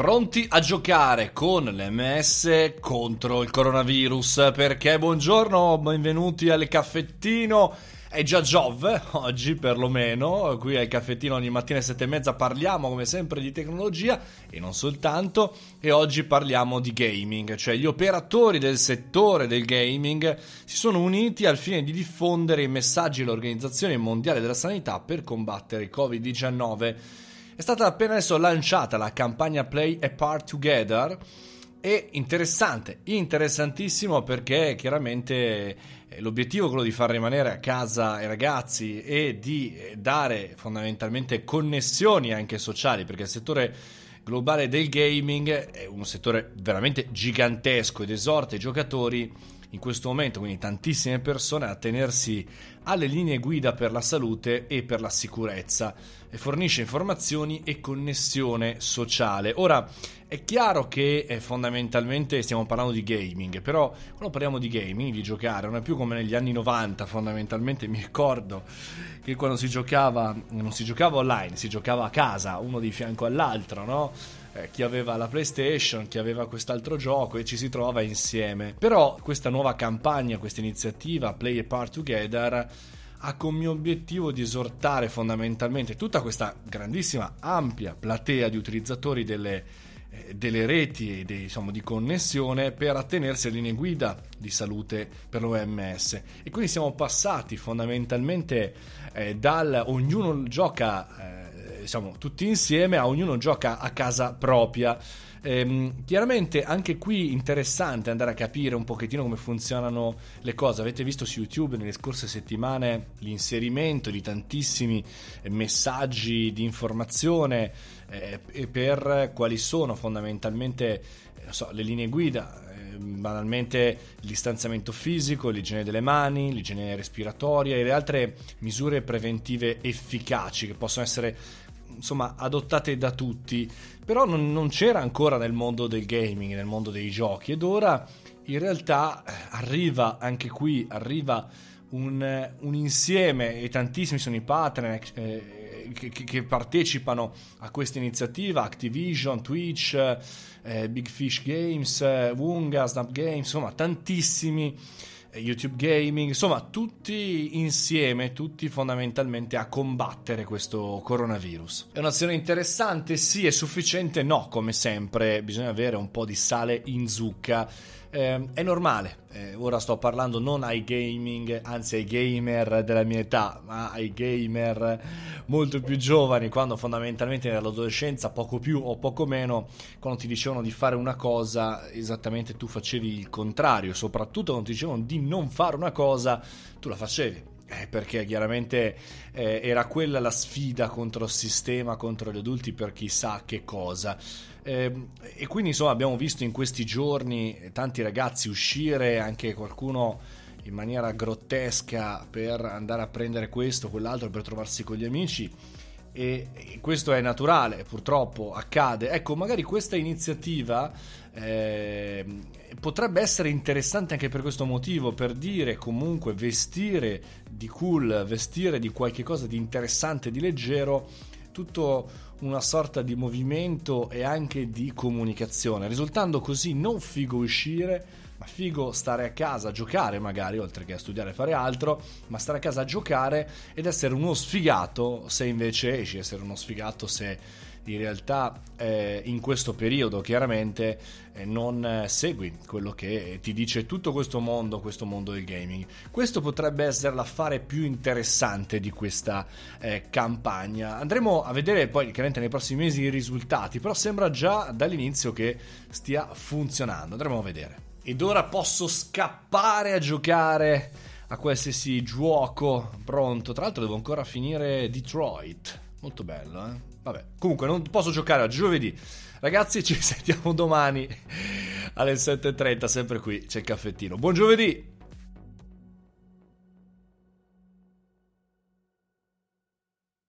Pronti a giocare con l'MS contro il coronavirus? Perché buongiorno, benvenuti al caffettino. È già Giove, oggi perlomeno, qui al caffettino ogni mattina alle sette e mezza parliamo come sempre di tecnologia e non soltanto, e oggi parliamo di gaming, cioè gli operatori del settore del gaming si sono uniti al fine di diffondere i messaggi dell'Organizzazione Mondiale della Sanità per combattere il Covid-19. È stata appena adesso lanciata la campagna Play a Part Together e interessante, interessantissimo perché chiaramente eh, l'obiettivo è quello di far rimanere a casa i ragazzi e di eh, dare fondamentalmente connessioni anche sociali perché il settore globale del gaming è un settore veramente gigantesco ed esorta i giocatori in questo momento, quindi tantissime persone, a tenersi alle linee guida per la salute e per la sicurezza e fornisce informazioni e connessione sociale. Ora, è chiaro che eh, fondamentalmente stiamo parlando di gaming, però quando parliamo di gaming, di giocare, non è più come negli anni 90, fondamentalmente mi ricordo che quando si giocava, non si giocava online, si giocava a casa, uno di fianco all'altro, no? Eh, chi aveva la PlayStation, chi aveva quest'altro gioco e ci si trova insieme. Però questa nuova campagna, questa iniziativa Play a Part Together ha come obiettivo di esortare fondamentalmente tutta questa grandissima, ampia platea di utilizzatori delle, eh, delle reti e dei, insomma, di connessione per attenersi alle linee guida di salute per l'OMS. E quindi siamo passati fondamentalmente eh, dal ognuno gioca, eh, diciamo, tutti insieme a ognuno gioca a casa propria. Ehm, chiaramente anche qui interessante andare a capire un pochettino come funzionano le cose. Avete visto su YouTube nelle scorse settimane l'inserimento di tantissimi messaggi di informazione eh, per quali sono fondamentalmente eh, so, le linee guida banalmente il distanziamento fisico, l'igiene delle mani, l'igiene respiratoria e le altre misure preventive efficaci che possono essere insomma adottate da tutti, però non, non c'era ancora nel mondo del gaming, nel mondo dei giochi. Ed ora in realtà arriva anche qui, arriva un, un insieme e tantissimi sono i partner eh, che, che, partecipano a questa iniziativa, Activision, Twitch, eh, Big Fish Games, eh, Wunga, Snap Games, insomma tantissimi YouTube Gaming, insomma tutti insieme, tutti fondamentalmente a combattere questo coronavirus. È un'azione interessante? Sì, è sufficiente? No, come sempre, bisogna avere un po' di sale in zucca eh, è normale, eh, ora sto parlando non ai gaming, anzi ai gamer della mia età, ma ai gamer molto più giovani, quando fondamentalmente nell'adolescenza, poco più o poco meno, quando ti dicevano di fare una cosa, esattamente tu facevi il contrario, soprattutto quando ti dicevano di non fare una cosa, tu la facevi. Eh, perché chiaramente eh, era quella la sfida contro il sistema, contro gli adulti per chissà che cosa. Eh, e quindi insomma abbiamo visto in questi giorni tanti ragazzi uscire, anche qualcuno in maniera grottesca per andare a prendere questo, quell'altro, per trovarsi con gli amici. E, questo è naturale, purtroppo accade. Ecco, magari questa iniziativa eh, potrebbe essere interessante anche per questo motivo, per dire comunque vestire di cool, vestire di qualche cosa di interessante, di leggero, tutto una sorta di movimento e anche di comunicazione, risultando così non figo uscire, ma figo stare a casa a giocare magari, oltre che a studiare e fare altro, ma stare a casa a giocare ed essere uno sfigato se invece esci, essere uno sfigato se in realtà eh, in questo periodo chiaramente eh, non eh, segui quello che ti dice tutto questo mondo, questo mondo del gaming. Questo potrebbe essere l'affare più interessante di questa eh, campagna. Andremo a vedere poi chiaramente nei prossimi mesi i risultati, però sembra già dall'inizio che stia funzionando. Andremo a vedere. Ed ora posso scappare a giocare a qualsiasi gioco pronto. Tra l'altro devo ancora finire Detroit. Molto bello, eh? Vabbè, comunque non posso giocare a giovedì. Ragazzi, ci sentiamo domani alle 7.30, sempre qui c'è il caffettino. Buon giovedì!